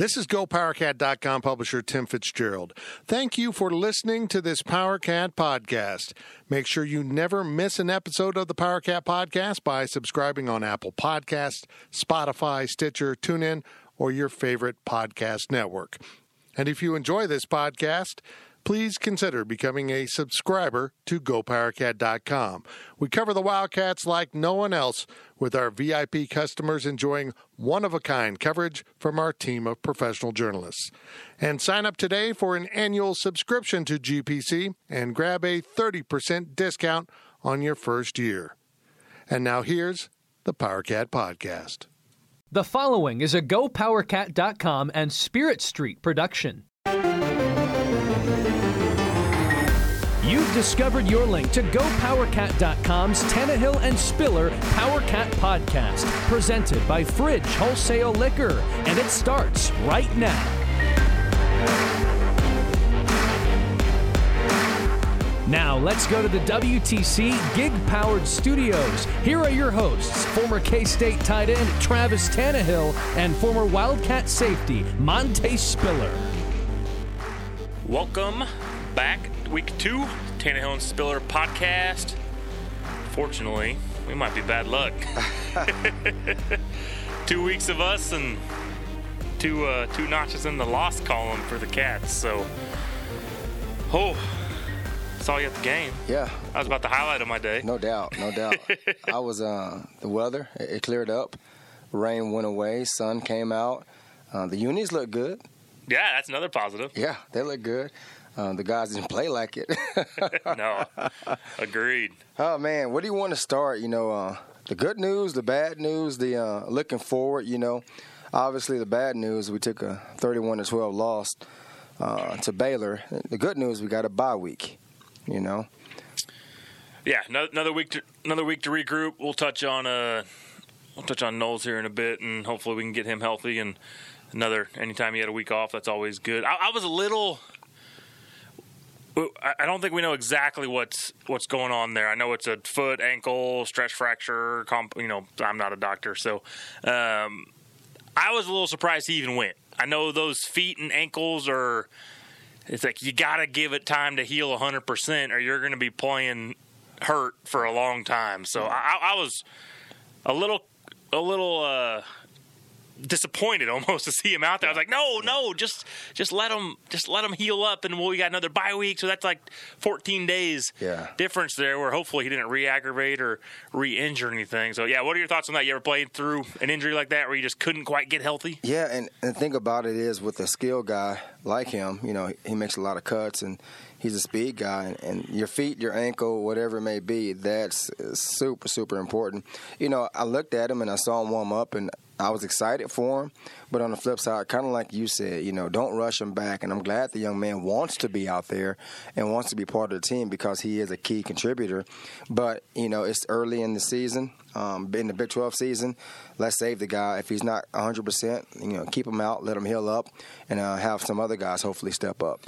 This is GoPowerCat.com publisher Tim Fitzgerald. Thank you for listening to this PowerCat podcast. Make sure you never miss an episode of the PowerCat podcast by subscribing on Apple Podcasts, Spotify, Stitcher, TuneIn, or your favorite podcast network. And if you enjoy this podcast, please consider becoming a subscriber to GoPowerCat.com. We cover the Wildcats like no one else, with our VIP customers enjoying one of a kind coverage from our team of professional journalists. And sign up today for an annual subscription to GPC and grab a 30% discount on your first year. And now here's the PowerCat Podcast. The following is a GoPowerCat.com and Spirit Street production. You've discovered your link to GoPowerCat.com's Tannehill and Spiller PowerCat podcast, presented by Fridge Wholesale Liquor, and it starts right now. Now, let's go to the WTC Gig Powered Studios. Here are your hosts, former K State tight end Travis Tannehill and former Wildcat safety Monte Spiller. Welcome back, week two, Tannehill and Spiller podcast. Fortunately, we might be bad luck. two weeks of us and two uh, two notches in the loss column for the Cats. So, oh, saw you at the game. Yeah, That was about the highlight of my day. no doubt, no doubt. I was uh, the weather; it, it cleared up. Rain went away. Sun came out. Uh, the unis look good. Yeah, that's another positive. Yeah, they look good. Uh, the guys didn't play like it. No, agreed. oh man, where do you want to start? You know, uh, the good news, the bad news, the uh, looking forward. You know, obviously the bad news: we took a 31 to 12 loss uh, to Baylor. The good news: we got a bye week. You know, Yeah, no- another week to another week to regroup. We'll touch on uh, we'll touch on Knowles here in a bit, and hopefully we can get him healthy. And another anytime he had a week off, that's always good. I, I was a little. I I don't think we know exactly what's what's going on there. I know it's a foot, ankle, stress fracture. Comp, you know, I'm not a doctor, so um, I was a little surprised he even went. I know those feet and ankles are. It's like you got to give it time to heal 100%, or you're going to be playing hurt for a long time. So I, I was a little, a little uh, disappointed almost to see him out there. I was like, no, no, just, just let him, just let him heal up, and we got another bye week. So that's like 14 days Yeah. difference there. Where hopefully he didn't re-aggravate or re-injure anything. So yeah, what are your thoughts on that? You ever played through an injury like that where you just couldn't quite get healthy? Yeah, and the thing about it is with a skill guy like him, you know, he makes a lot of cuts and he's a speed guy. And, your feet, your ankle, whatever it may be, that's super, super important. You know, I looked at him and I saw him warm up and I was excited for him. But on the flip side, kind of like you said, you know, don't rush him back. And I'm glad the young man wants to be out there and wants to be part of the team because he is a key contributor. But, you know, it's early in the season, um, in the Big 12 season. Let's save the guy. If he's not 100%, you know, keep him out, let him heal up, and uh, have some other guys hopefully step up.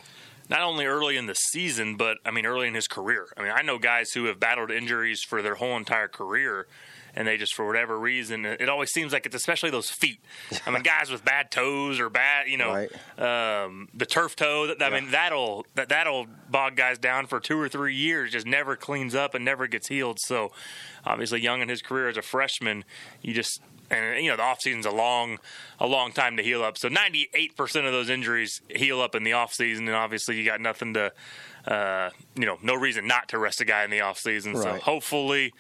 Not only early in the season, but I mean early in his career. I mean, I know guys who have battled injuries for their whole entire career, and they just for whatever reason, it always seems like it's especially those feet. I mean, guys with bad toes or bad, you know, um, the turf toe. That, I mean, that'll that that'll bog guys down for two or three years. Just never cleans up and never gets healed. So, obviously, young in his career as a freshman, you just and you know the off season's a long a long time to heal up. So 98% of those injuries heal up in the off season, and obviously you got nothing to uh, you know no reason not to rest a guy in the off season. So hopefully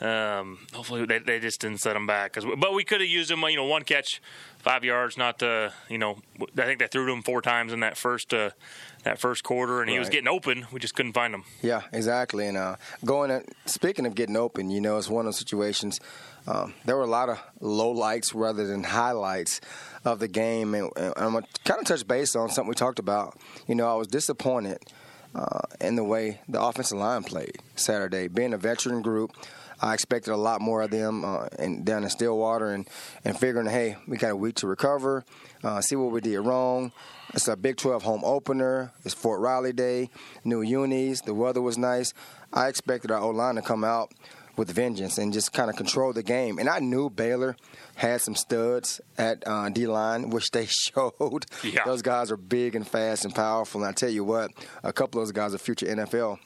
Um, hopefully they, they just didn't set him back. Cause, but we could have used him, you know, one catch, five yards. Not to, you know, I think they threw to him four times in that first uh, that first quarter, and right. he was getting open. We just couldn't find him. Yeah, exactly. And uh, going at, speaking of getting open, you know, it's one of those situations. Um, there were a lot of low lights rather than highlights of the game, and, and I'm gonna kind of touch base on something we talked about. You know, I was disappointed uh, in the way the offensive line played Saturday. Being a veteran group, I expected a lot more of them uh, down in Stillwater, and and figuring, hey, we got a week to recover, uh, see what we did wrong. It's a Big 12 home opener. It's Fort Riley Day, new unis. The weather was nice. I expected our O line to come out with vengeance and just kind of control the game. And I knew Baylor had some studs at uh, D line, which they showed. Yeah. Those guys are big and fast and powerful. And I tell you what, a couple of those guys are future NFL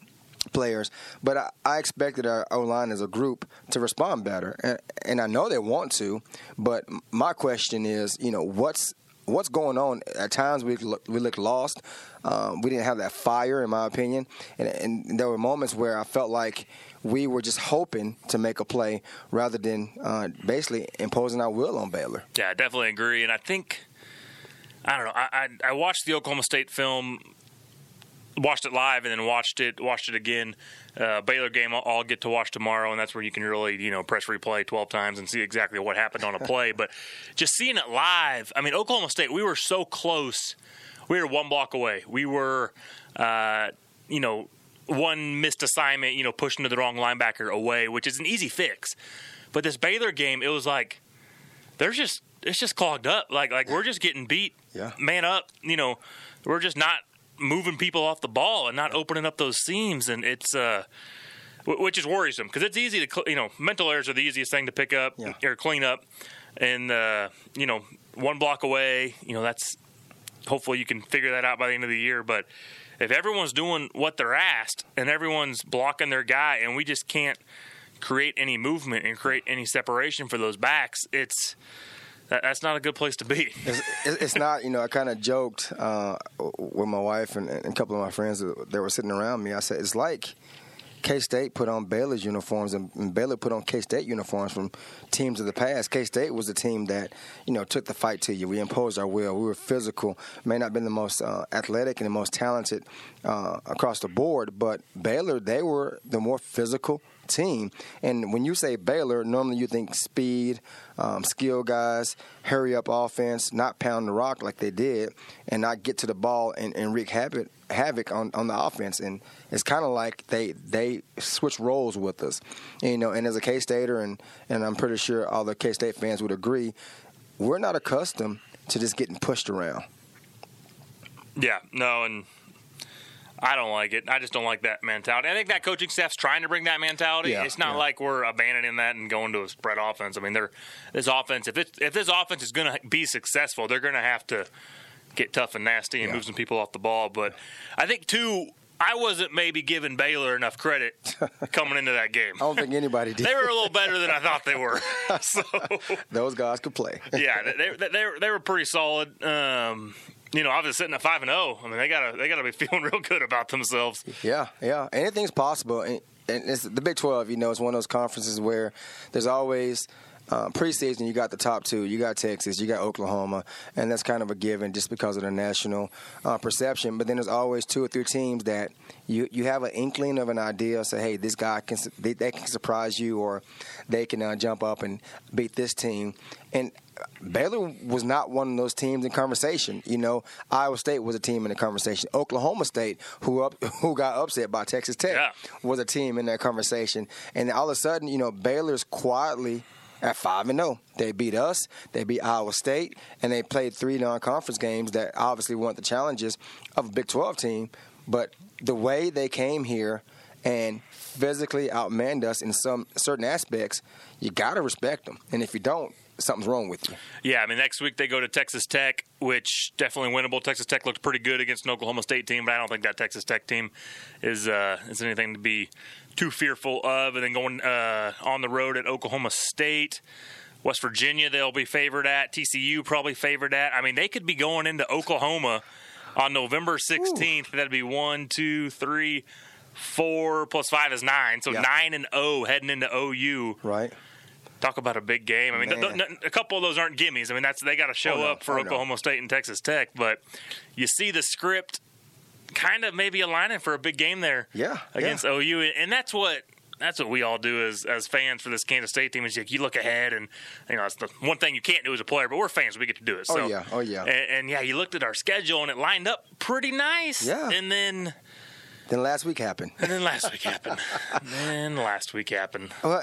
players. But I, I expected our O line as a group to respond better, and, and I know they want to. But my question is, you know, what's what's going on? At times we we look lost. Um, we didn't have that fire, in my opinion, and, and, there were moments where I felt like we were just hoping to make a play rather than uh, basically imposing our will on Baylor. Yeah, I definitely agree, and I think I don't know. I, I, I watched the Oklahoma State film watched it live and then watched it watched it again. Uh, Baylor game I'll, I'll, get to watch tomorrow, and that's where you can really you know press replay twelve times and see exactly what happened on a play. but just seeing it live, I mean Oklahoma State, we were so close. We were one block away. We were, uh, you know, one missed assignment, you know, pushing to the wrong linebacker away, which is an easy fix. But this Baylor game, it was like there's just it's just clogged up. Like like we're just getting beat. Yeah. Man up. You know, we're just not moving people off the ball and not opening up those seams, and it's uh, which is worrisome because it's easy to you know mental errors are the easiest thing to pick up yeah. or clean up, and uh, you know one block away, you know that's hopefully you can figure that out by the end of the year, but. If everyone's doing what they're asked and everyone's blocking their guy, and we just can't create any movement and create any separation for those backs, it's that's not a good place to be. it's, it's, not. You know, I kind of joked uh, with my wife and, and, a couple of my friends that were sitting around me. I said, it's like K State put on Baylor's uniforms and, and Baylor put on K State uniforms from teams of the past. K State was the team that you know took the fight to you. We imposed our will. We were physical. May not have been the most uh, athletic and the most talented uh, across the board, but Baylor they were the more physical team. And when you say Baylor, normally you think speed, um, skill guys, hurry up offense, not pound the rock like they did, and not get to the ball and, and wreak havoc, havoc on, on the offense. And it's kind of like they they switch roles with us, you know. And as a K Stater, and and I'm pretty sure all the K State fans would agree, we're not accustomed to just getting pushed around. Yeah, no, and I don't like it. I just don't like that mentality. I think that coaching staff's trying to bring that mentality. Yeah, it's not yeah. like we're abandoning that and going to a spread offense. I mean, they're this offense. If it, if this offense is going to be successful, they're going to have to get tough and nasty and yeah. move some people off the ball. But I think too. I wasn't maybe giving Baylor enough credit coming into that game. I don't think anybody did. they were a little better than I thought they were. so those guys could play. yeah, they, they, they, were, they were pretty solid. Um, you know, obviously sitting at five and zero. Oh, I mean, they gotta they gotta be feeling real good about themselves. Yeah, yeah. Anything's possible, and, it's the Big Twelve. You know, it's one of those conferences where there's always uh, preseason, you got the top two. You got Texas, you got Oklahoma, and that's kind of a given just because of the national uh, perception. But then there's always two or three teams that you you have an inkling of an idea. Say, hey, this guy can they, they can surprise you, or they can uh, jump up and beat this team. And Baylor was not one of those teams in conversation. You know, Iowa State was a team in the conversation. Oklahoma State, who up, who got upset by Texas Tech, yeah. was a team in that conversation. And all of a sudden, you know, Baylor's quietly at five and zero. Oh. They beat us. They beat Iowa State, and they played three non-conference games that obviously weren't the challenges of a Big 12 team. But the way they came here and physically outmanned us in some certain aspects, you got to respect them. And if you don't, something's wrong with you. Yeah, I mean, next week they go to Texas Tech, which definitely winnable. Texas Tech looked pretty good against an Oklahoma State team, but I don't think that Texas Tech team is uh, is anything to be too fearful of. And then going uh, on the road at Oklahoma State. West Virginia, they'll be favored at. TCU, probably favored at. I mean, they could be going into Oklahoma on November 16th. Ooh. That'd be one, two, three, Four plus five is nine, so Yeah. nine and O heading into OU. Right. Talk about a big game. I mean, th- th- a couple of those aren't gimmies. I mean, that's they got to show Oh, no. up for Oh, no. Oklahoma State and Texas Tech. But you see the script kind of maybe aligning for a big game there. Yeah, against yeah. OU, and that's what that's what we all do as as fans for this Kansas State team. Is like you look ahead, and you know it's the one thing you can't do as a player, but we're fans, we get to do it. Oh, yeah. Oh, yeah. And, and yeah, you looked at our schedule, and it lined up pretty nice. Yeah. and then. Then last week happened. And then last week happened. And then last week happened. Well,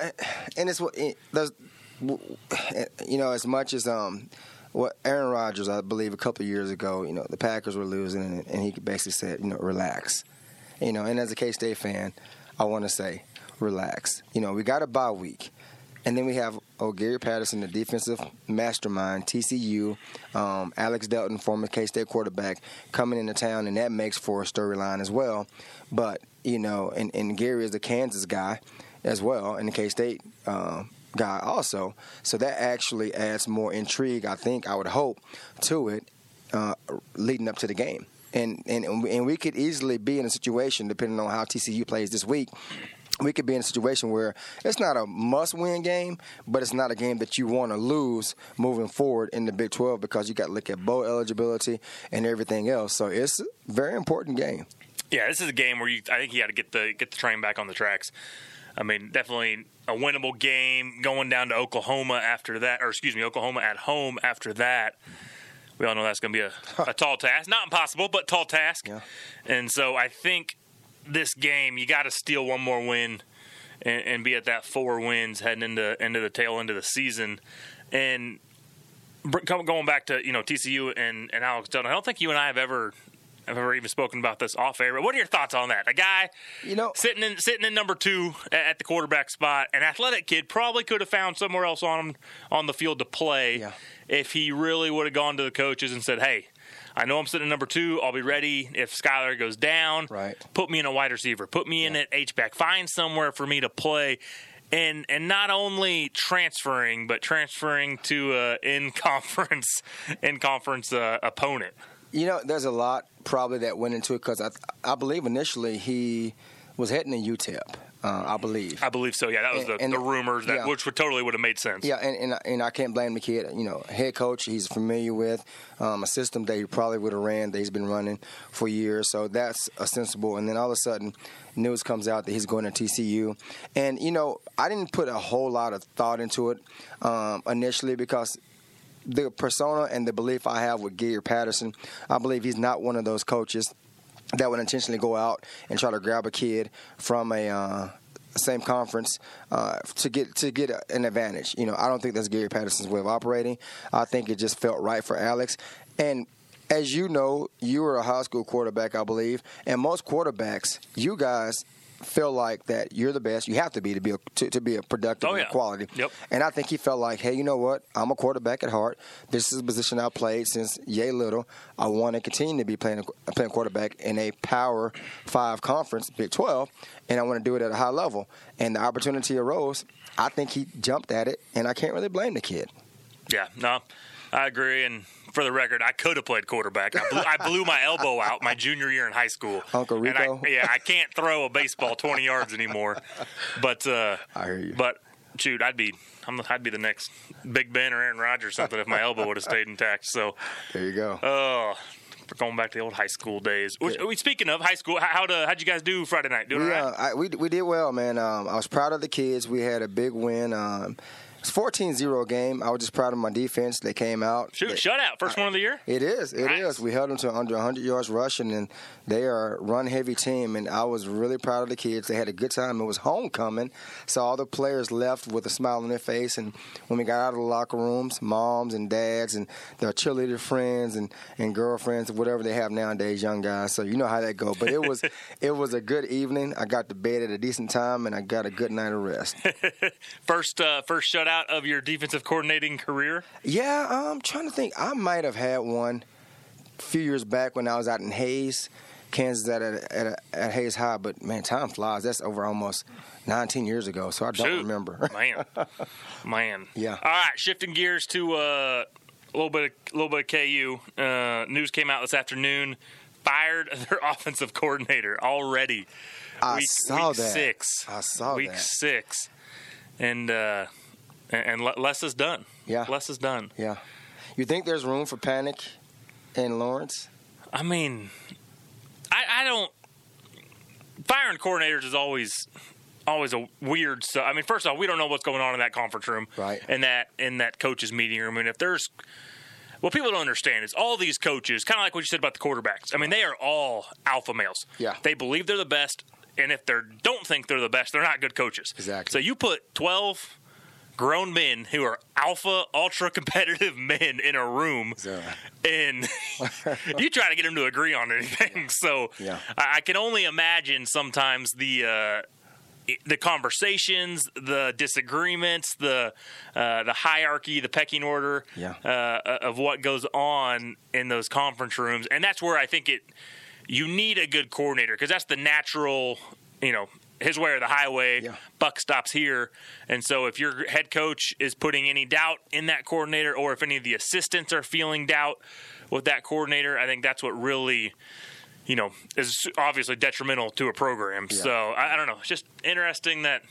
and it's what it, there's, you know, as much as um, what Aaron Rodgers, I believe, a couple years ago, you know, the Packers were losing, and, and he basically said, you know, relax, you know. And as a K State fan, I want to say, relax. You know, we got a bye week. And then we have oh Gary Patterson, the defensive mastermind, TCU, um, Alex Delton, former K State quarterback, coming into town, and that makes for a storyline as well. But you know, and, and Gary is the Kansas guy as well, and the K State um, guy also. So that actually adds more intrigue, I think, I would hope, to it uh, leading up to the game. And, and and we could easily be in a situation, depending on how TCU plays this week, we could be in a situation where it's not a must-win game, but it's not a game that you want to lose moving forward in the Big 12 because you got to look at bowl eligibility and everything else. So it's a very important game. Yeah, this is a game where you. I think you got to get the get the train back on the tracks. I mean, definitely a winnable game. Going down to Oklahoma after that, or excuse me, Oklahoma at home after that. We all know that's going to be a, a tall task. Not impossible, but tall task. Yeah. And so I think this game you got to steal one more win and, and be at that four wins heading into into the tail end of the season. And going back to you know TCU and, and Alex Delton, I don't think you and I have ever have ever even spoken about this off air. But what are your thoughts on that? A guy You know, sitting in sitting in number two at the quarterback spot, an athletic kid probably could have found somewhere else on him on the field to play Yeah. if he really would have gone to the coaches and said, "Hey." I know I'm sitting at number two. I'll be ready if Skylar goes down. Right. Put me in a wide receiver. Put me in at H back. Find somewhere for me to play, and and not only transferring, but transferring to a in conference in conference uh, opponent. You know, there's a lot probably that went into it because I, I believe initially he was heading to UTEP. Uh, I believe. I believe so. Yeah, that was And- the, and- the rumors that yeah. which would totally would have made sense. Yeah, and, and and I can't blame the kid. You know, head coach he's familiar with um, a system that he probably would have ran that he's been running for years. So that's a sensible. And then all of a sudden, news comes out that he's going to TCU. And you know, I didn't put a whole lot of thought into it um, initially because the persona and the belief I have with Gary Patterson, I believe he's not one of those coaches that would intentionally go out and try to grab a kid from a uh, same conference uh, to get to get an advantage. You know, I don't think that's Gary Patterson's way of operating. I think it just felt right for Alex. And as you know, you were a high school quarterback, I believe, and most quarterbacks, you guys feel like that you're the best. You have to be to be a, to, to be a productive Oh, yeah. quality. Yep. And I think he felt like, hey, you know what? I'm a quarterback at heart. This is a position I played since yay little. I want to continue to be playing playing quarterback in a Power Five conference, Big 12, and I want to do it at a high level. And the opportunity arose. I think he jumped at it, and I can't really blame the kid. Yeah, no, I agree. And for the record, I could have played quarterback. I blew, I blew my elbow out my junior year in high school. Uncle And I- Rico? yeah, I can't throw a baseball 20 yards anymore. But uh, I hear you. But shoot, I'd be I'm, I'd be the next Big Ben or Aaron Rodgers or something if my elbow would have stayed intact. So, There you go. oh. we're going back to the old high school days. Which, we speaking of high school, how how'd, uh, how'd you guys do Friday night? Doing we, all right? uh, I, we we did well, man. Um, I was proud of the kids. We had a big win. Um, it's 14-0 game. I was just proud of my defense. They came out. Shoot, They- shutout, first one of the year. It is. It is. Nice. We held them to under 100 yards rushing, and they are a run heavy team. And I was really proud of the kids. They had a good time. It was homecoming, so all the players left with a smile on their face. And when we got out of the locker rooms, moms and dads and their cheerleader friends and, and girlfriends, whatever they have nowadays, young guys. So you know how that go. But it was it was a good evening. I got to bed at a decent time, and I got a good night of rest. First uh, first shutout of your defensive coordinating career. Yeah, I'm trying to think. I might have had one a few years back when I was out in Hays, Kansas, at a, at, a, at Hays High. But man, time flies. That's over almost 19 years ago, so I don't Shoot. remember. man, man. Yeah. All right, shifting gears to uh, a little bit, of, a little bit of KU. Uh, news came out this afternoon. fired their offensive coordinator already. I week, saw week that. Six. I saw week that. six, and uh, and, and less is done. Yeah. less is done. Yeah. You think there's room for panic in Lawrence? I mean, I, I don't. Firing coordinators is always always a weird stuff. I mean, first off, we don't know what's going on in that conference room, Right. In that in that coaches meeting room, and if there's what people don't understand is all these coaches, kind of like what you said about the quarterbacks. I mean, they are all alpha males. Yeah. they believe they're the best, and if they don't think they're the best, they're not good coaches. Exactly. So you put twelve grown men who are alpha, ultra competitive men in a room, So- and you try to get them to agree on anything. So Yeah. I, I can only imagine sometimes the. Uh, the conversations, the disagreements, the uh, the hierarchy, the pecking order Yeah. uh, of what goes on in those conference rooms, and that's where I think it you need a good coordinator because that's the natural, you know, his way or the highway. Yeah. Buck stops here, and so if your head coach is putting any doubt in that coordinator, or if any of the assistants are feeling doubt with that coordinator, I think that's what really. You know, is obviously detrimental to a program. Yeah. So I, I don't know. It's just interesting that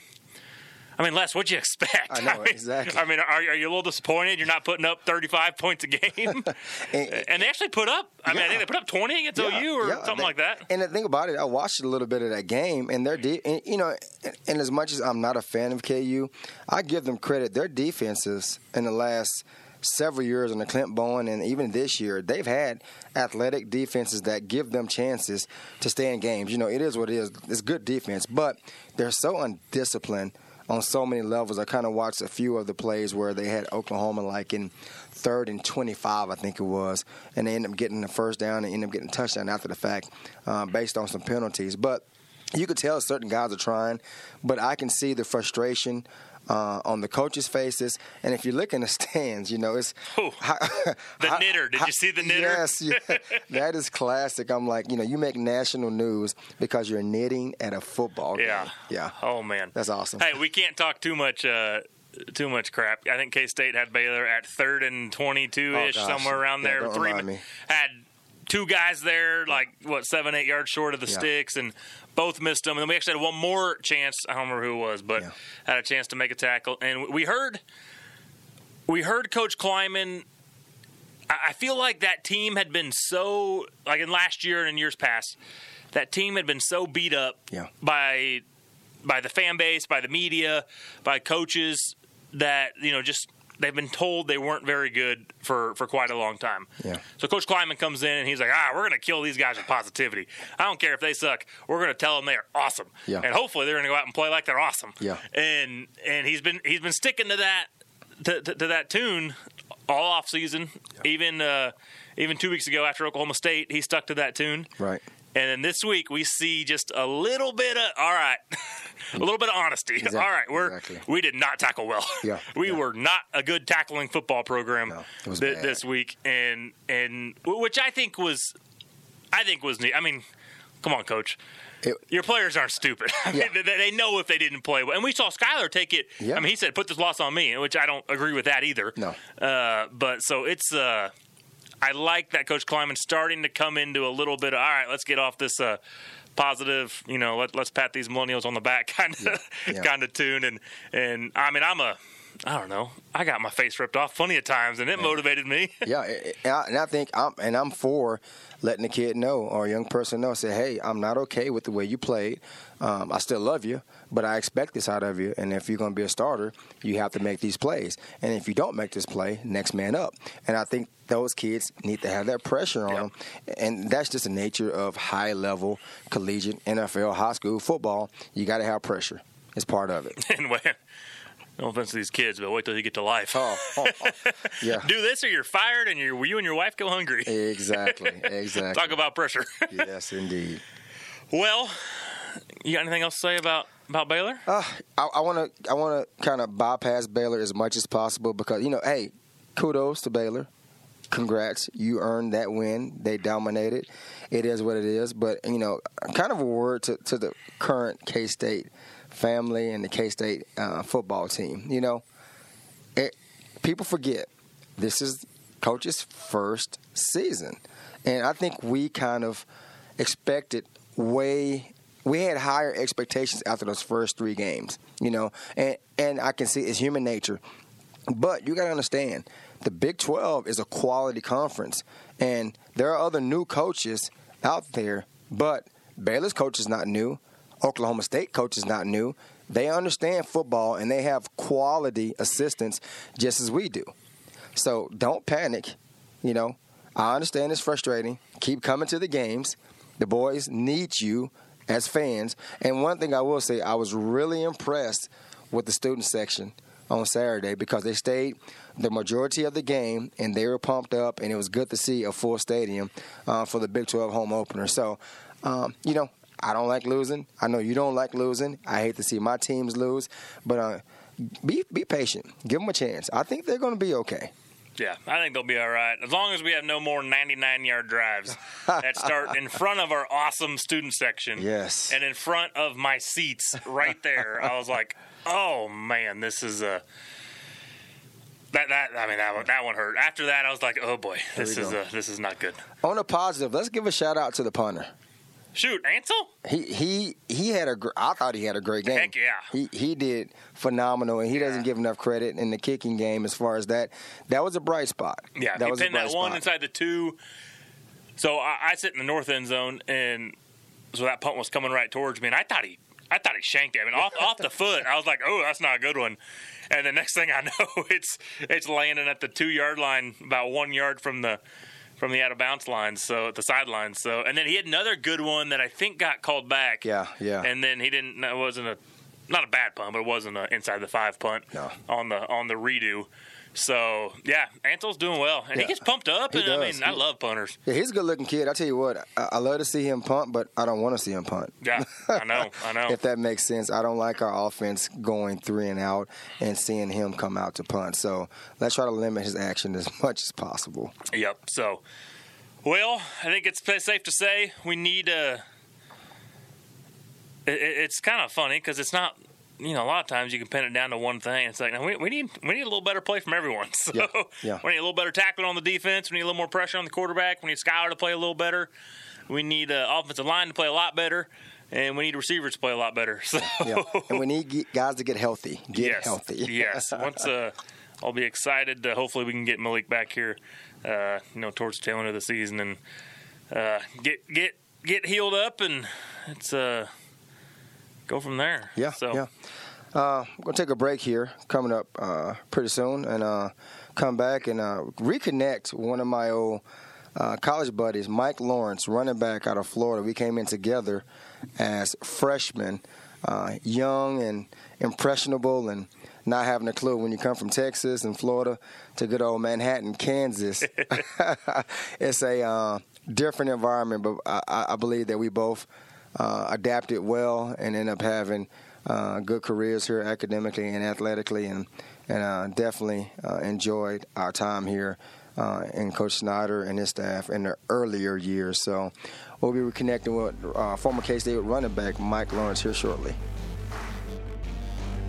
I mean, Les, what'd you expect? I know, mean, exactly. I mean, are, are you a little disappointed you're not putting up 35 points a game? And- and they actually put up, I mean, I Yeah. think they put up 20 against Yeah, OU or yeah, something they- like that. And the thing about it, I watched a little bit of that game, and their de- and, you know, and, and as much as I'm not a fan of KU, I give them credit. Their defenses in the last several years under Clint Bowen, and even this year, they've had athletic defenses that give them chances to stay in games. You know, it is what it is. It's good defense, but they're so undisciplined on so many levels. I kind of watched a few of the plays where they had Oklahoma like in third and 25, I think it was, and they ended up getting the first down and ended up getting a touchdown after the fact uh, based on some penalties. But you could tell certain guys are trying, but I can see the frustration. Uh, on the coaches' faces, and if you look in the stands, you know it's Ooh, the knitter. Did you see the knitter? Yes, yeah, that is classic. I'm like, you know, you make national news because you're knitting at a football game. Yeah. yeah, Oh, man. that's awesome. Hey, we can't talk too much. Uh, too much crap. I think K State had Baylor at third and twenty-two ish, Oh, somewhere around Yeah, there. Three had two guys there, like what seven, eight yards short of the Yeah. sticks, and both missed them. And then we actually had one more chance. I don't remember who it was, but Yeah. had a chance to make a tackle. And we heard, we heard Coach Klieman. I feel like that team had been so like in last year and in years past, that team had been so beat up Yeah. by by the fan base, by the media, by coaches that you know just they've been told they weren't very good for for quite a long time. Yeah. So Coach Klieman comes in and he's like, ah, we're going to kill these guys with positivity. I don't care if they suck. We're going to tell them they are awesome. Yeah. And hopefully they're going to go out and play like they're awesome. Yeah. And and he's been he's been sticking to that to, to, to that tune all off season. Even uh, even two weeks ago after Oklahoma State, he stuck to that tune. Right. And then this week we see just a little bit of all right, a little bit of honesty. Exactly, All right, we're exactly. we did not tackle well. Yeah, we yeah. were not a good tackling football program No, it was thi- bad. this week, and and which I think was, I think was neat. I mean, come on, coach. It- Your players aren't stupid. I mean, Yeah. they, they know if they didn't play well. And we saw Skylar take it. Yeah. I mean, he said, "Put this loss on me," which I don't agree with that either. No. Uh, but so it's. Uh, I like that Coach Klieman starting to come into a little bit of all right. Let's get off this uh, positive, you know, let, let's pat these millennials on the back kind of Yeah. kind of tune. And and I mean, I'm a I don't know. I got my face ripped off plenty of times, and it motivated me. Yeah, and I, and I think I'm and I'm for letting the kid know or a young person know. Say, hey, I'm not okay with the way you played. Um, I still love you, but I expect this out of you. And if you're going to be a starter, you have to make these plays. And if you don't make this play, next man up. And I think those kids need to have that pressure on Yeah. them. And that's just the nature of high level collegiate NFL high school football. You got to have pressure. It's part of it. and wait, no offense to these kids, but wait till you get to life. Oh, oh, oh. yeah, Do this, or you're fired, and you you and your wife go hungry. exactly, exactly. Talk about pressure. yes, indeed. well, you got anything else to say about about Baylor? Uh, I want to I want to kind of bypass Baylor as much as possible because you know, hey, kudos to Baylor. Congrats, you earned that win. They dominated. It is what it is. But you know, kind of a word to, to the current K State family and the K State uh, football team. You know, it, people forget this is coach's first season, and I think we kind of expected way. We had higher expectations after those first three games, you know, and and I can see it's human nature, but you got to understand the Big 12 is a quality conference, and there are other new coaches out there, but Baylor's coach is not new. Oklahoma State coach is not new. They understand football and they have quality assistants just as we do. So don't panic. You know, I understand it's frustrating. Keep coming to the games. The boys need you as fans. And one thing I will say, I was really impressed with the student section on Saturday because they stayed the majority of the game and they were pumped up, and it was good to see a full stadium uh, for the Big 12 home opener. So, um, you know, I don't like losing. I know you don't like losing. I hate to see my teams lose, but uh, be be patient. Give them a chance. I think they're going to be okay. Yeah, I think they'll be all right as long as we have no more 99 yard drives that start in front of our awesome student section. Yes, and in front of my seats right there. I was like, oh man, this is a. That, that I mean that one that one hurt. After that, I was like, "Oh boy, this is a, this is not good." On a positive, let's give a shout out to the punter. Shoot, Anctil. He he he had a. I thought he had a great game. Heck yeah. He he did phenomenal, and he yeah. doesn't give enough credit in the kicking game as far as that. That was a bright spot. Yeah, that he was pinned that one spot. inside the two. So I, I sit in the north end zone, and so that punt was coming right towards me, and I thought he I thought he shanked it. I mean, off off the foot. I was like, oh, that's not a good one. And the next thing I know, it's it's landing at the two yard line, about one yard from the from the out of bounds line, so at the sideline. So, and then he had another good one that I think got called back. Yeah, yeah. And then he didn't. It wasn't a not a bad punt, but it wasn't an inside the five punt no. on the on the redo. So yeah, Anctil's doing well, and yeah. he gets pumped up. He and does. I mean, I love punters. Yeah, he's a good looking kid. I tell you what, I, I, love to see him punt, but I don't want to see him punt. Yeah, I know, I know. if that makes sense, I don't like our offense going three and out and seeing him come out to punt. So let's try to limit his action as much as possible. Yep. So, well, I think it's safe to say we need uh, a. It's kind of funny because it's not you know, a lot of times you can pin it down to one thing. It's like, we, we need we need a little better play from everyone. So yeah, yeah. we need a little better tackling on the defense. We need a little more pressure on the quarterback. We need Skylar to play a little better. We need uh, offensive line to play a lot better, and we need receivers to play a lot better. So yeah. and we need guys to get healthy. Get yes, healthy. yes. Once uh, I'll be excited. To, hopefully, we can get Malik back here. Uh, you know, towards the tail end of the season and uh, get get get healed up and it's uh go from there. Yeah. So. Yeah. Uh, we're gonna take a break here, coming up uh, pretty soon, and uh, come back and uh, reconnect one of my old uh, college buddies, Mike Lawrence, running back out of Florida. We came in together as freshmen, uh, young and impressionable, and not having a clue when you come from Texas and Florida to good old Manhattan, Kansas. it's a different environment, but I, I, believe that we both adapted well and end up having uh, good careers here academically and athletically, and and uh, definitely uh, enjoyed our time here. Uh, and Coach Snyder and his staff in the earlier years. So we'll be reconnecting with uh, former K State running back Mike Lawrence here shortly.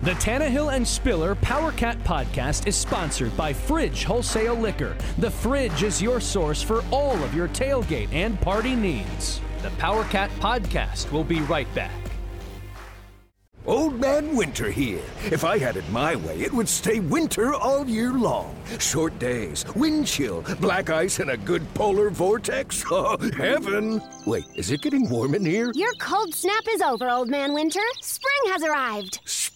The Tannehill and Spiller PowerCat podcast is sponsored by Fridge Wholesale Liquor. The Fridge is your source for all of your tailgate and party needs. The Power Cat podcast will be right back. Old Man Winter here. If I had it my way, it would stay winter all year long. Short days, wind chill, black ice, and a good polar vortex. Oh, heaven! Wait, is it getting warm in here? Your cold snap is over, Old Man Winter. Spring has arrived.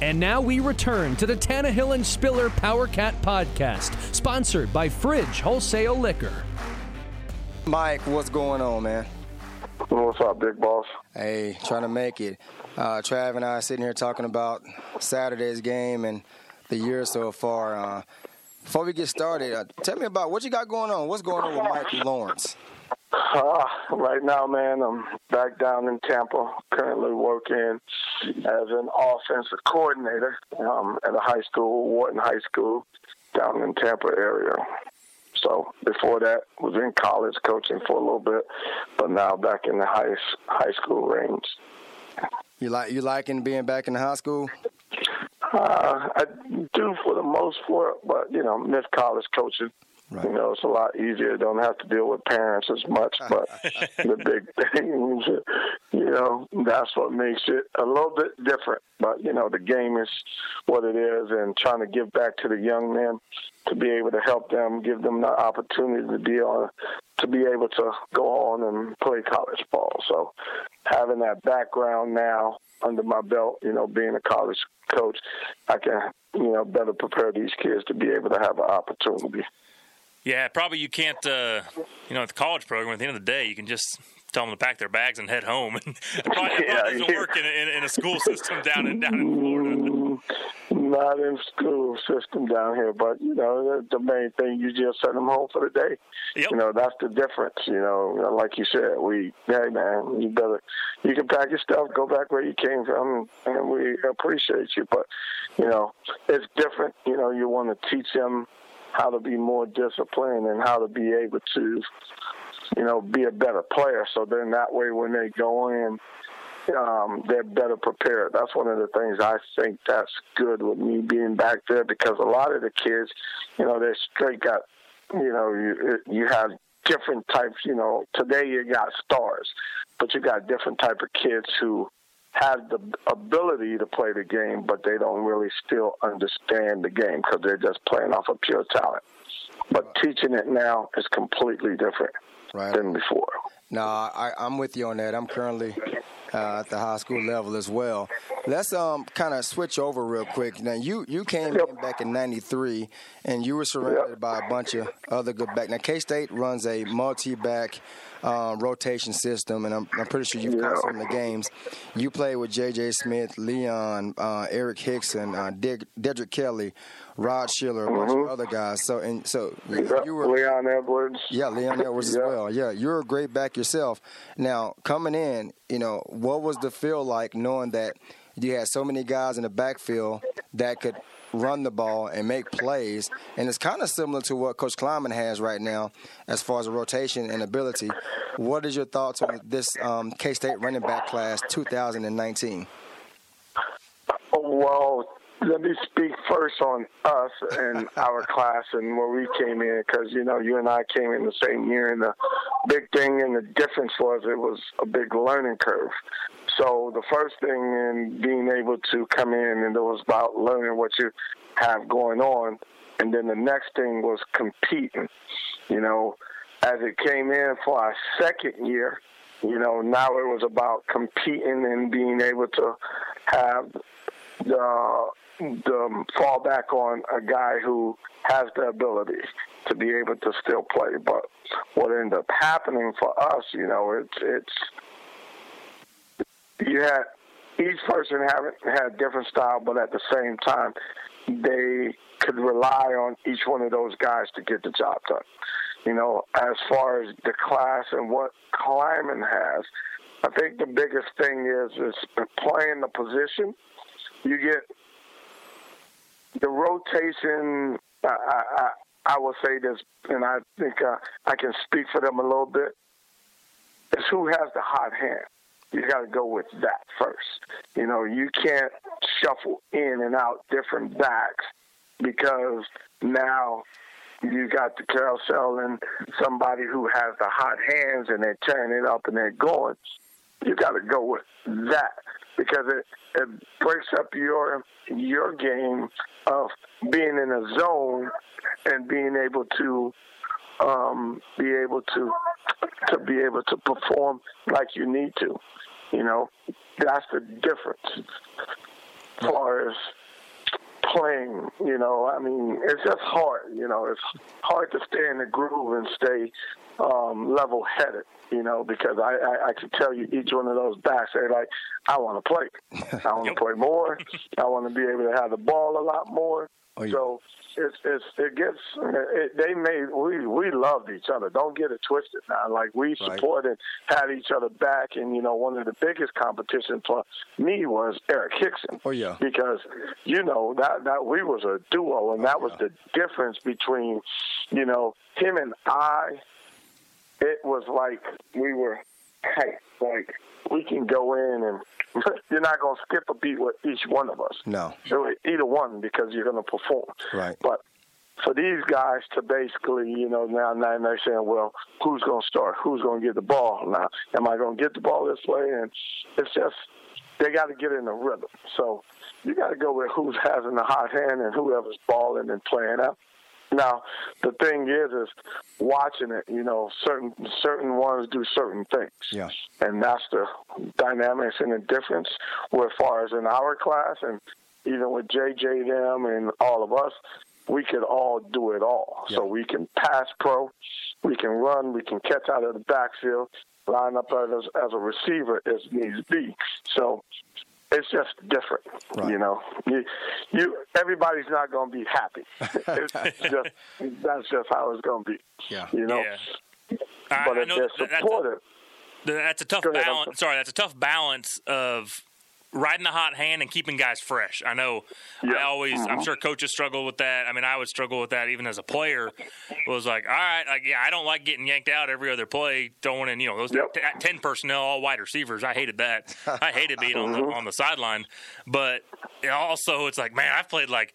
And now we return to the Tannehill and Spiller Power Cat podcast, sponsored by Fridge Wholesale Liquor. Mike, what's going on, man? What's up, big boss? Hey, trying to make it. Uh, Trav and I are sitting here talking about Saturday's game and the year so far. Uh, before we get started, uh, tell me about what you got going on. What's going on with Mike Lawrence? Uh, right now, man, I'm back down in Tampa, currently working as an offensive coordinator um, at a high school, Wharton High School, down in Tampa area. So before that, was in college coaching for a little bit, but now back in the high high school range. You like you liking being back in the high school? Uh, I do for the most part, but you know, miss college coaching. Right. You know, it's a lot easier. Don't have to deal with parents as much. But the big thing, you know, that's what makes it a little bit different. But you know, the game is what it is, and trying to give back to the young men to be able to help them, give them the opportunity to be on, to be able to go on and play college ball. So, having that background now under my belt, you know, being a college coach, I can, you know, better prepare these kids to be able to have an opportunity. Yeah, probably you can't. Uh, you know, at the college program, at the end of the day, you can just tell them to pack their bags and head home. it probably, it probably doesn't work in a, in a school system down in down in Florida. Not in school system down here, but you know the, the main thing you just send them home for the day. Yep. You know that's the difference. You know, like you said, we hey man, you better you can pack your stuff, go back where you came from, and we appreciate you. But you know it's different. You know, you want to teach them how to be more disciplined and how to be able to, you know, be a better player. So then that way when they go in, um, they're better prepared. That's one of the things I think that's good with me being back there because a lot of the kids, you know, they're straight got, you know, you you have different types. You know, today you got stars, but you got different type of kids who have the ability to play the game, but they don't really still understand the game because they're just playing off of pure talent. But teaching it now is completely different right. than before. No, I, I'm with you on that. I'm currently uh, at the high school level as well. Let's um kind of switch over real quick. Now you you came yep. in back in '93, and you were surrounded yep. by a bunch of other good back. Now K State runs a multi-back um, rotation system, and I'm, I'm pretty sure you've yeah. of the games. You played with J.J. Smith, Leon, uh, Eric Hickson, uh, Dick, Dedrick Kelly, Rod Schiller, a bunch mm-hmm. of other guys. So and so you, you were Leon Edwards. Yeah, Leon Edwards as well. Yeah, you're a great back yourself. Now coming in, you know, what was the feel like knowing that you had so many guys in the backfield that could run the ball and make plays. And it's kind of similar to what Coach Klieman has right now as far as rotation and ability. What is your thoughts on this um, K State running back class 2019? Well, let me speak first on us and our class and where we came in because you know you and I came in the same year and the big thing and the difference was it was a big learning curve. So the first thing in being able to come in and it was about learning what you have going on, and then the next thing was competing. You know, as it came in for our second year, you know, now it was about competing and being able to have the the fall back on a guy who has the ability to be able to still play. But what ended up happening for us, you know, it's it's you had each person having had a different style, but at the same time, they could rely on each one of those guys to get the job done. You know, as far as the class and what Klieman has, I think the biggest thing is is playing the position. You get the rotation. I, I, I will say this, and I think uh, I can speak for them a little bit. Is who has the hot hand you got to go with that first. You know, you can't shuffle in and out different backs because now you got the carousel and somebody who has the hot hands and they're tearing it up and they're going. You got to go with that because it it breaks up your your game of being in a zone and being able to um, be able to to be able to perform like you need to. You know, that's the difference as far as playing. You know, I mean, it's just hard. You know, it's hard to stay in the groove and stay um, level headed. You know, because I, I I can tell you each one of those backs, they're like, I want to play. I want to play more. I want to be able to have the ball a lot more. Oh, yeah. So it's it's it gets it, they made we we loved each other. Don't get it twisted now. Like we Right. supported, had each other back, and you know one of the biggest competition for me was Eric Hickson. Oh, yeah. because you know that that we was a duo, and that was the difference between you know him and I. It was like we were tight. Like we can go in and you're not gonna skip a beat with each one of us. No. Either one because you're going to perform. Right. But for these guys to basically, you know, now, now they're saying, well, who's going to start? Who's going to get the ball? Now, am I going to get the ball this way? And it's just they got to get in the rhythm. So you got to go with who's having the hot hand and whoever's balling and playing out. Now, the thing is, is watching it. You know, certain certain ones do certain things Yeah. and that's the dynamics and the difference. Where far as in our class, and even with JJ them and all of us, we could all do it all. So we can pass pro, we can run, we can catch out of the backfield, line up as as a receiver as needs be. So it's just different, you know. You, you, everybody's not going to be happy. it's just that's just how it's going to be. Yeah. You know. Yeah. I- But I if know they're that- that's a- That's a tough ahead, balance. Sorry, that's a tough balance of riding the hot hand and keeping guys fresh. I know. I always. I'm Mhm. sure coaches struggle with that. I mean, I would struggle with that even as a player. It was like, all right, like yeah, I don't like getting yanked out every other play, throwing in you know those t- ten personnel, all wide receivers. I hated that. I hated being on the on the sideline. But also, it's like, man, I've played like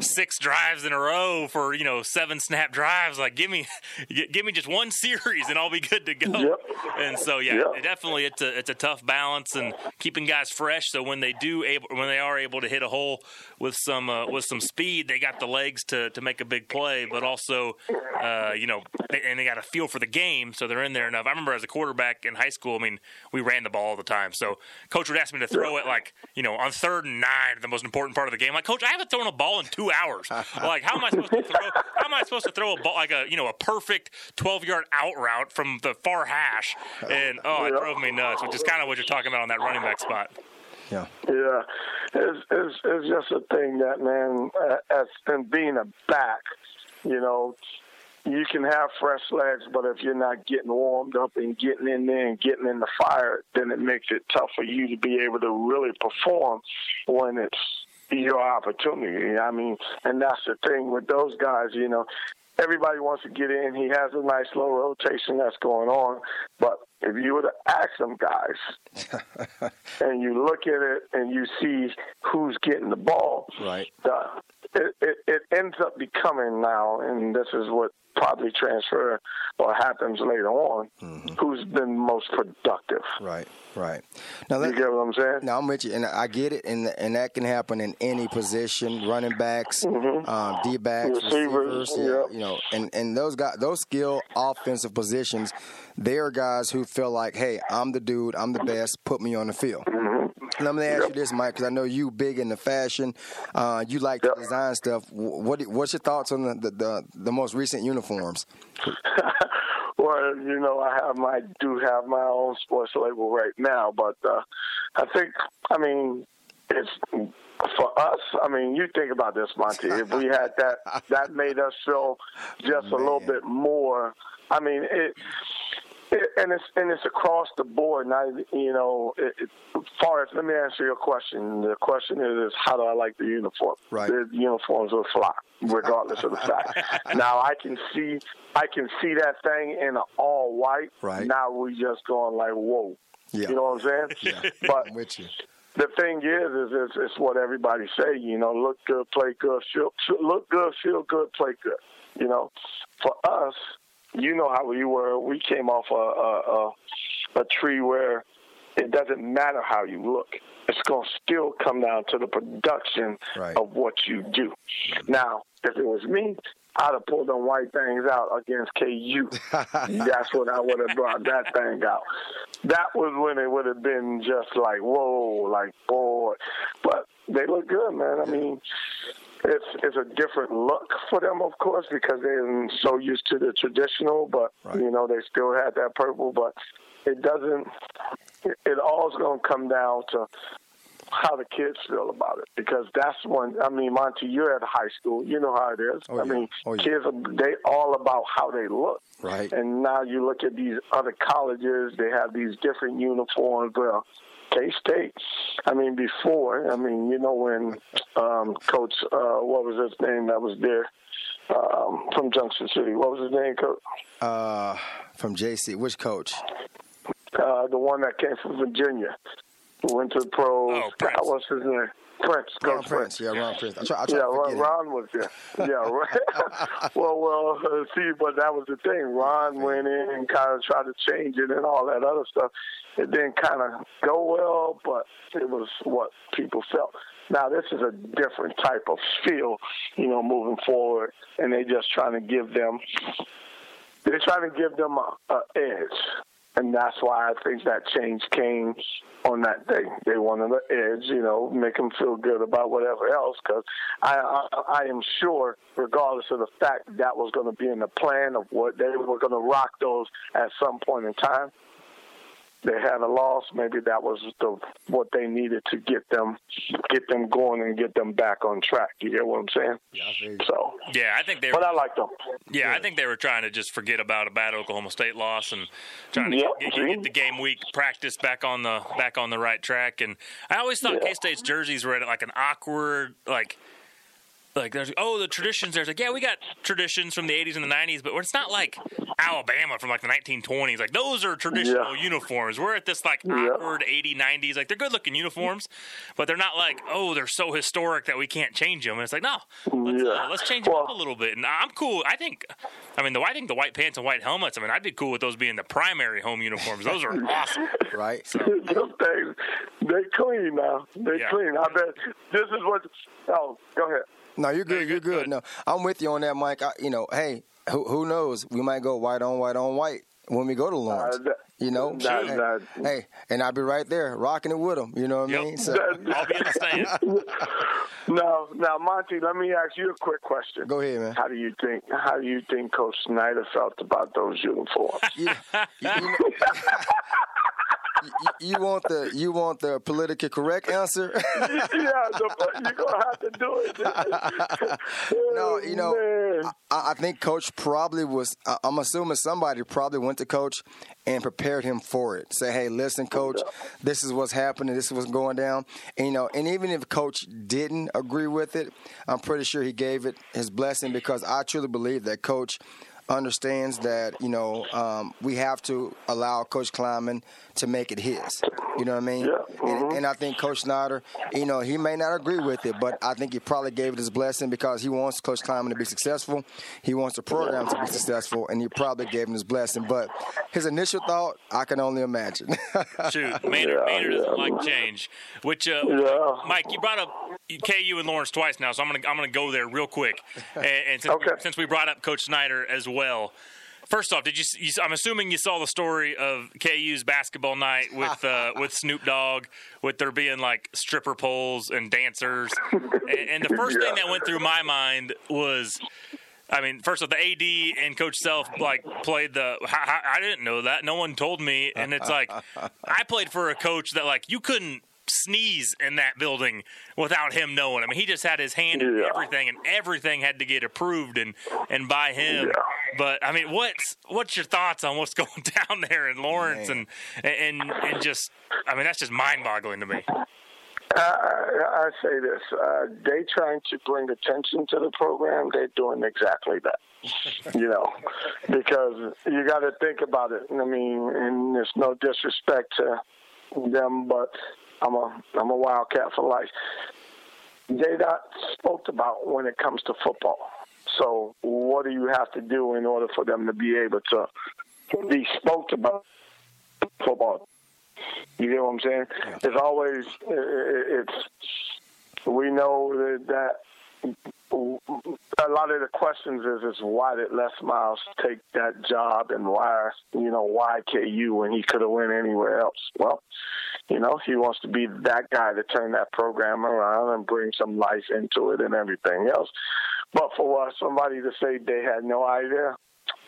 six drives in a row for you know seven snap drives. Like, give me, give me just one series and I'll be good to go. And so, yeah, Yep. it definitely it's a it's a tough balance and keeping guys fresh. So when they do able when they are able to hit a hole with some uh, with some speed, they got the legs to to make a big play. But also, uh, you know, they, and they got a feel for the game, so they're in there enough. I remember as a quarterback in high school, I mean, we ran the ball all the time. So coach would ask me to throw it like you know on third and nine, the most important part of the game. Like, coach, I haven't thrown a ball in two hours. like, how am I supposed to throw? How am I supposed to throw a ball like a you know a perfect twelve yard out route from the far hash? And oh, it drove me nuts. Which is kind of what you're talking about on that running back spot. Yeah. Yeah, it's it's, it's just a thing that man, uh, as and being a back, you know, you can have fresh legs, but if you're not getting warmed up and getting in there and getting in the fire, then it makes it tough for you to be able to really perform when it's your opportunity. I mean, and that's the thing with those guys, you know. Everybody wants to get in. He has a nice little rotation that's going on, but if you were to ask them guys, and you look at it and you see who's getting the ball, Right. it, it, it ends up becoming now, and this is what probably transfer or happens later on, who's been most productive. Right, right. Now, You get what I'm saying? Now I'm with you, and I get it, and and that can happen in any position: running backs, um, D backs, Mm-hmm. Receivers, receivers. yeah, yep. You know, and and those guys, those skill offensive positions, they are guys who feel like, hey, I'm the dude, I'm the best. Put me on the field. Mm-hmm. Let me ask you this, Mike, because I know you big in the fashion. Uh, you like to design stuff. What what's your thoughts on the the, the, the most recent uniforms? Well, you know, I have my do have my own sports label right now, but uh, I think, I mean, it's for us. I mean, you think about this, Monty. If we had that, that made us feel just a little bit more. I mean, it. It, and it's and it's across the board. Not you know, it, it, far as let me answer your question. The question is, is how do I like the uniform? Right. The uniforms will fly, regardless of the fact. now I can see I can see that thing in all white. Right. Now we just going like, whoa. Yeah. You know what I'm saying? Yeah. But I'm with you. the thing is, is it's, it's what everybody say. You know, look good, play good, feel look good, feel good, play good. You know, for us, you know how we were. We came off a a, a, a tree where it doesn't matter how you look. It's going to still come down to the production Right. of what you do. Now, if it was me, I'd have pulled them white things out against KU. That's when I would have brought that thing out. That was when it would have been just like, whoa, like, boy. But they look good, man. I mean, it's it's a different look for them, of course, because they're so used to the traditional. But you know, they still had that purple. But it doesn't. It, it all's going to come down to how the kids feel about it because that's when I mean Monty you're at high school. You know how it is. Oh, I yeah. mean Oh, kids they all about how they look. Right. and now you look at these other colleges they have these different uniforms. Well K State I mean before I mean you know when um coach uh what was his name that was there um from Junction City? What was his name coach? Uh, from JC, which coach? uh, the one that came from Virginia, who went to the pros. Oh, Prince. God, what's his name? Prince. Ron Coach Prince. Yeah, Ron Prince. I try, I try yeah, to Ron, forget. Ron was there. Yeah, right. well, well, uh, see, but that was the thing. Ron went in and kind of tried to change it and all that other stuff. It didn't kind of go well, but it was what people felt. Now this is a different type of feel, you know, moving forward, and they're just trying to give them they're trying to give them a, a edge, and that's why I think that change came on that day. They wanted an edge, you know, make them feel good about whatever else. Because I, I, I am sure, regardless of the fact that was going to be in the plan of what they were going to rock those at some point in time. They had a loss. Maybe that was the what they needed to get them get them going and get them back on track. You get what I'm saying? Yeah, I. So, Yeah, I think they. but I like them. Yeah, I think they were trying to just forget about a bad Oklahoma State loss and trying to Yep, get, see? get the game week practice back on the back on the right track. And I always thought Yeah. K State's jerseys were at like an awkward like. Like there's oh the traditions there's like yeah we got traditions from the 80s and the 90s but it's not like Alabama from like the 1920s like those are traditional Yeah. uniforms we're at this like Yeah. awkward 80 90s like they're good looking uniforms but they're not like oh they're so historic that we can't change them and it's like no let's, Yeah. uh, let's change them up a little bit and I'm cool I think I mean the I think the white pants and white helmets I mean I'd be cool with those being the primary home uniforms those are awesome Right. Them things, they clean now. They Yeah. clean. I bet this is what. Oh, go ahead. No, you're good. you're You're good. good. No, I'm with you on that, Mike. I, you know, hey, who, who knows? We might go white on white on white when we go to Lawrence. Uh, that- you know, that- hey, that- hey, and I'll be right there rocking it with them. You know what I Yep. mean? So I'll be in the stand Now, now, Monty, let me ask you a quick question. go ahead, man. How do you think? How do you think Coach Snyder felt about those uniforms? You, you, you, know- you- want the you want the politically correct answer? yeah, the, you're gonna have to do it. No, you know. I, I think Coach probably was. I, I'm assuming somebody probably went to Coach and prepared him for it. Say, hey, listen, Coach, this is what's happening. This is what's going down. And, you know, and even if Coach didn't agree with it, I'm pretty sure he gave it his blessing because I truly believe that Coach understands that you know um, we have to allow Coach Klieman to make it his. You know what I mean? Yeah, And, mhm. and I think Coach Snyder, you know, he may not agree with it, but I think he probably gave it his blessing because he wants Coach Klieman to be successful. He wants the program to be successful, and he probably gave him his blessing. But his initial thought, I can only imagine. Shoot, Maynard, Yeah, Maynard doesn't yeah. like change. Which, uh, Yeah. Mike, you brought up KU and Lawrence twice now, so I'm gonna I'm gonna go there real quick. And, and since, Okay. since we brought up Coach Snyder as well, first off, did you, you? I'm assuming you saw the story of KU's basketball night with uh, with Snoop Dogg, with there being like stripper poles and dancers. and, and the first thing that went through my mind was. I mean, first off, the AD and Coach Self like played the. I, I I didn't know that. No one told me, and it's like I played for a coach that like you couldn't sneeze in that building without him knowing. I mean, he just had his hand in Yeah. everything, and everything had to get approved and and by him. Yeah. But I mean, what's what's your thoughts on what's going down there in Lawrence Man. and and and just? I mean, that's just mind boggling to me. I, I I say this: uh, they trying to bring attention to the program. They're doing exactly that. you know, because you got to think about it. I mean, and there's no disrespect to them, but I'm a I'm a Wildcat for life. They not spoke about when it comes to football. So what do you have to do in order for them to be able to be spoke about football? You get what I'm saying? It's always it's we know that, that a lot of the questions is is why did Les Miles take that job and why you know why KU when he could have went anywhere else? Well, you know he wants to be that guy to turn that program around and bring some life into it and everything else. But for somebody to say they had no idea,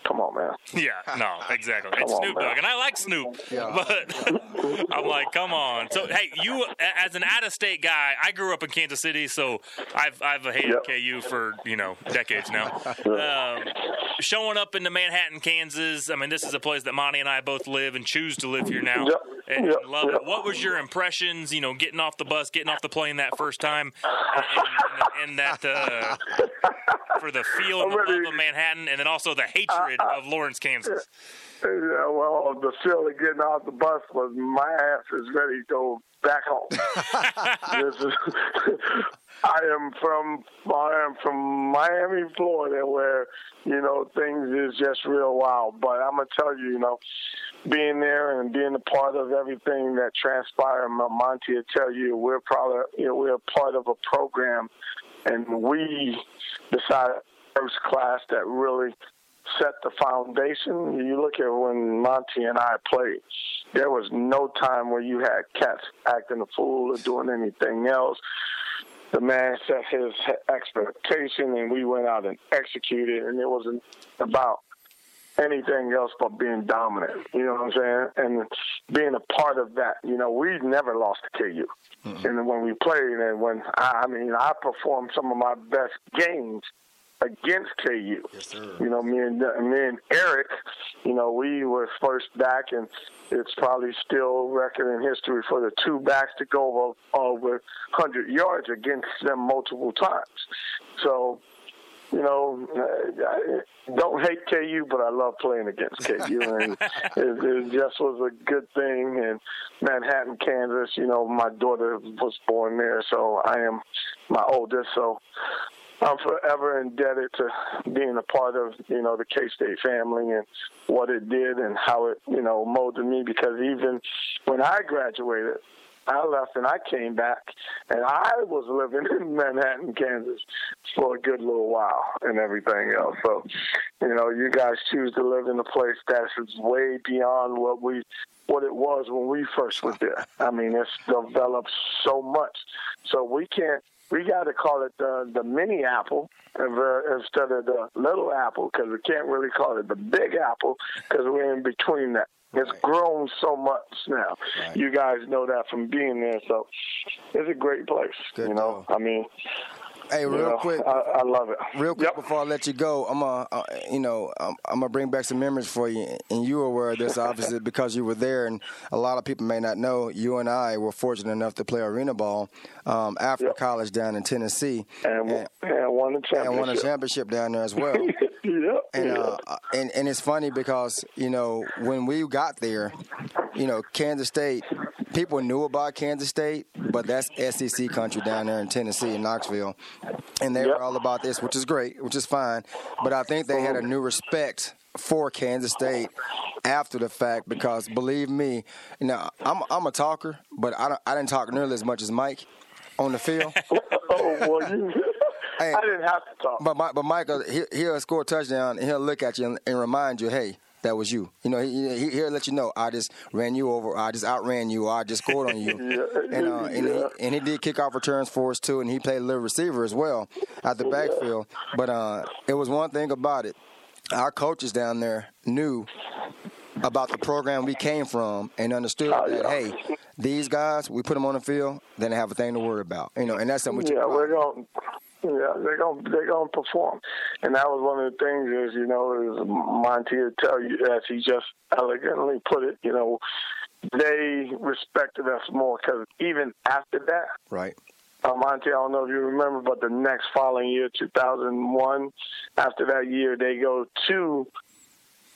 Come on, man. Yeah, no, exactly. Come it's on, Snoop. Dogg, and I like Snoop, but I'm like, come on. So, hey, you as an out-of-state guy, I grew up in Kansas City, so I've I've hated KU for you know decades now. Um, showing up into Manhattan, Kansas. I mean, this is a place that Monty and I both live and choose to live here now, Yep. and Yep. love Yep. it. What was your impressions? You know, getting off the bus, getting off the plane that first time, and, and, and that uh, for the feel and the love of Manhattan, and then also the hatred Uh, of Lawrence, Kansas. Yeah, well, the feel of getting off the bus was my ass is ready to go back home. This is- I am from I am from Miami, Florida, where you know things is just real wild. But I'm gonna tell you, you know, being there and being a part of everything that transpired, Monty will tell you, we're probably you know we're a part of a program, and we decided first class that really set the foundation. You look at when Monty and I played, there was no time where you had cats acting a fool or doing anything else. The man set his expectation, and we went out and executed, and it wasn't about anything else but being dominant. You know what I'm saying? And being a part of that. You know, we never lost to KU. And when we played, and when I, I mean, I performed some of my best games against KU. Yes, sir. You know, me and me and Eric, you know, we were first back, and it's probably still record in history for the two backs to go over, over 100 yards against them multiple times. So, you know, I don't hate KU, but I love playing against KU, and it, it just was a good thing. And Manhattan, Kansas, you know, my daughter was born there, so I am my oldest, so I'm forever indebted to being a part of, you know, the K-State family and what it did and how it, you know, molded me because even when I graduated, I left and I came back and I was living in Manhattan, Kansas for a good little while and everything else. So, you know, you guys choose to live in a place that's way beyond what we what it was when we first were there. I mean, it's developed so much. So we can't we got to call it the the mini apple instead of the little apple because we can't really call it the big apple because we're in between that. It's grown so much now. You guys know that from being there, so it's a great place. you know, I mean, Hey, you real know, quick. I, I love it. Real quick before I let you go, I'm gonna, uh, you know, I'm, I'm gonna bring back some memories for you, and you were aware of this obviously because you were there, and a lot of people may not know. You and I were fortunate enough to play arena ball um, after college down in Tennessee, and, and, won the championship. and won a championship down there as well. yep. And, uh, and and it's funny because you know when we got there, you know Kansas State, people knew about Kansas State, but that's SEC country down there in Tennessee in Knoxville, and they were all about this, which is great, which is fine. But I think they had a new respect for Kansas State after the fact because believe me, you know I'm I'm a talker, but I don't, I didn't talk nearly as much as Mike on the field. oh, well, you, I didn't have to talk. But but Michael, he, he'll score a touchdown and he'll look at you and, and remind you, hey, that was you. You know, he, he, he'll let you know, I just ran you over, I just outran you, I just scored on you. and, uh, and, he, and he did kickoff returns for us too, and he played a little receiver as well at the backfield. But uh, it was one thing about it. Our coaches down there knew about the program we came from and understood that, hey, these guys, we put them on the field, then they have a thing to worry about. You know, and that's something we yeah, we're going. Yeah, they're gonna they're gonna perform, and that was one of the things is you know is Monty would tell you as he just elegantly put it. You know, they respected us more because even after that, Right. uh, Monty, I don't know if you remember, but the next following year, 2001, after that year, they go to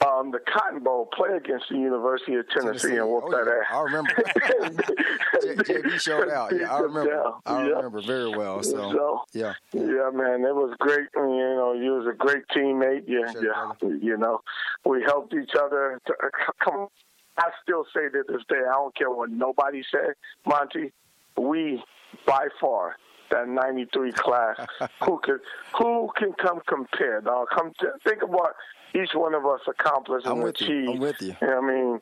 um, the Cotton Bowl, play against the University of Tennessee, Tennessee. and whoop oh, that yeah. ass. I remember. JB showed out. Yeah, I remember. I remember very well. So, so, yeah, yeah, man, it was great. You know, you was a great teammate. Yeah, sure, yeah. You know, we helped each other. To, uh, come, I still say to this day, I don't care what nobody said, Monty. We by far that 93 class who could who can come compare dog come to, think about each one of us accomplished and with achieved. You. I'm with you. you know I mean,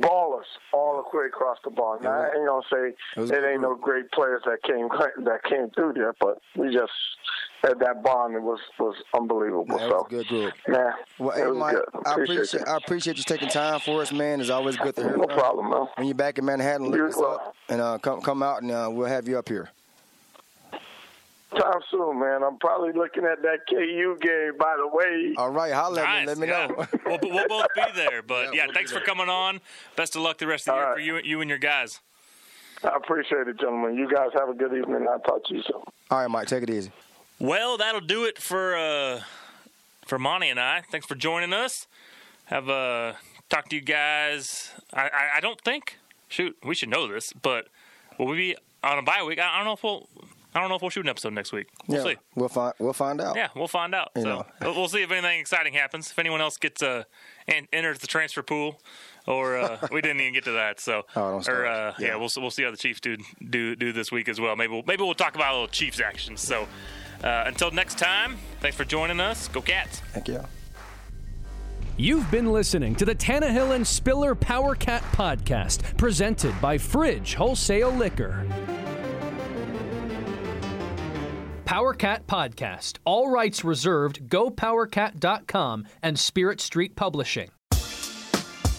ballers all the way across the ball. Now, I ain't gonna say it, it ain't no great players that came that came through there, but we just had that bond. It was was unbelievable. Yeah, so good group. Yeah, well, hey, Mike, I appreciate I appreciate you taking time for us, man. It's always good to hear. No problem, man. When you're back in Manhattan, look us well. up and uh, come come out and uh, we'll have you up here. Time soon, man. I'm probably looking at that KU game, by the way. All right, holla nice. Let me yeah. know. we'll, we'll, both be there. But yeah, yeah we'll thanks for coming on. Best of luck the rest of the All year right. for you, you and your guys. I appreciate it, gentlemen. You guys have a good evening. I'll talk to you soon. All right, Mike. Take it easy. Well, that'll do it for uh, for Monty and I. Thanks for joining us. Have uh, talk to you guys. I, I, I don't think. Shoot, we should know this, but will we be on a bye week? I don't know if we'll I don't know if we'll shoot an episode next week. We'll yeah, see. We'll find. We'll find out. Yeah, we'll find out. You so we'll see if anything exciting happens. If anyone else gets uh, and enters the transfer pool, or uh, we didn't even get to that. So, oh, or uh, yeah. yeah. we'll we'll see how the Chiefs do do do this week as well. Maybe we'll, maybe we'll talk about a little Chiefs action. So, uh, until next time, thanks for joining us. Go Cats! Thank you. You've been listening to the Tannehill and Spiller Power Cat podcast, presented by Fridge Wholesale Liquor. PowerCat Podcast. All rights reserved. GoPowerCat.com and Spirit Street Publishing.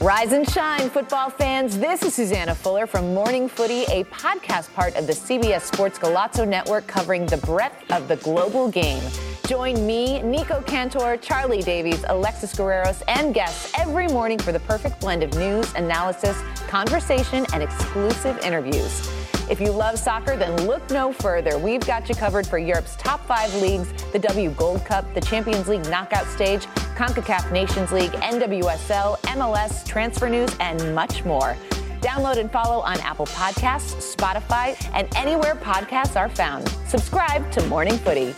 Rise and shine, football fans. This is Susanna Fuller from Morning Footy, a podcast part of the CBS Sports Golazo Network covering the breadth of the global game. Join me, Nico Cantor, Charlie Davies, Alexis Guerreros, and guests every morning for the perfect blend of news, analysis, conversation, and exclusive interviews. If you love soccer, then look no further. We've got you covered for Europe's top five leagues, the W Gold Cup, the Champions League knockout stage, CONCACAF Nations League, NWSL, MLS, transfer news, and much more. Download and follow on Apple Podcasts, Spotify, and anywhere podcasts are found. Subscribe to Morning Footy.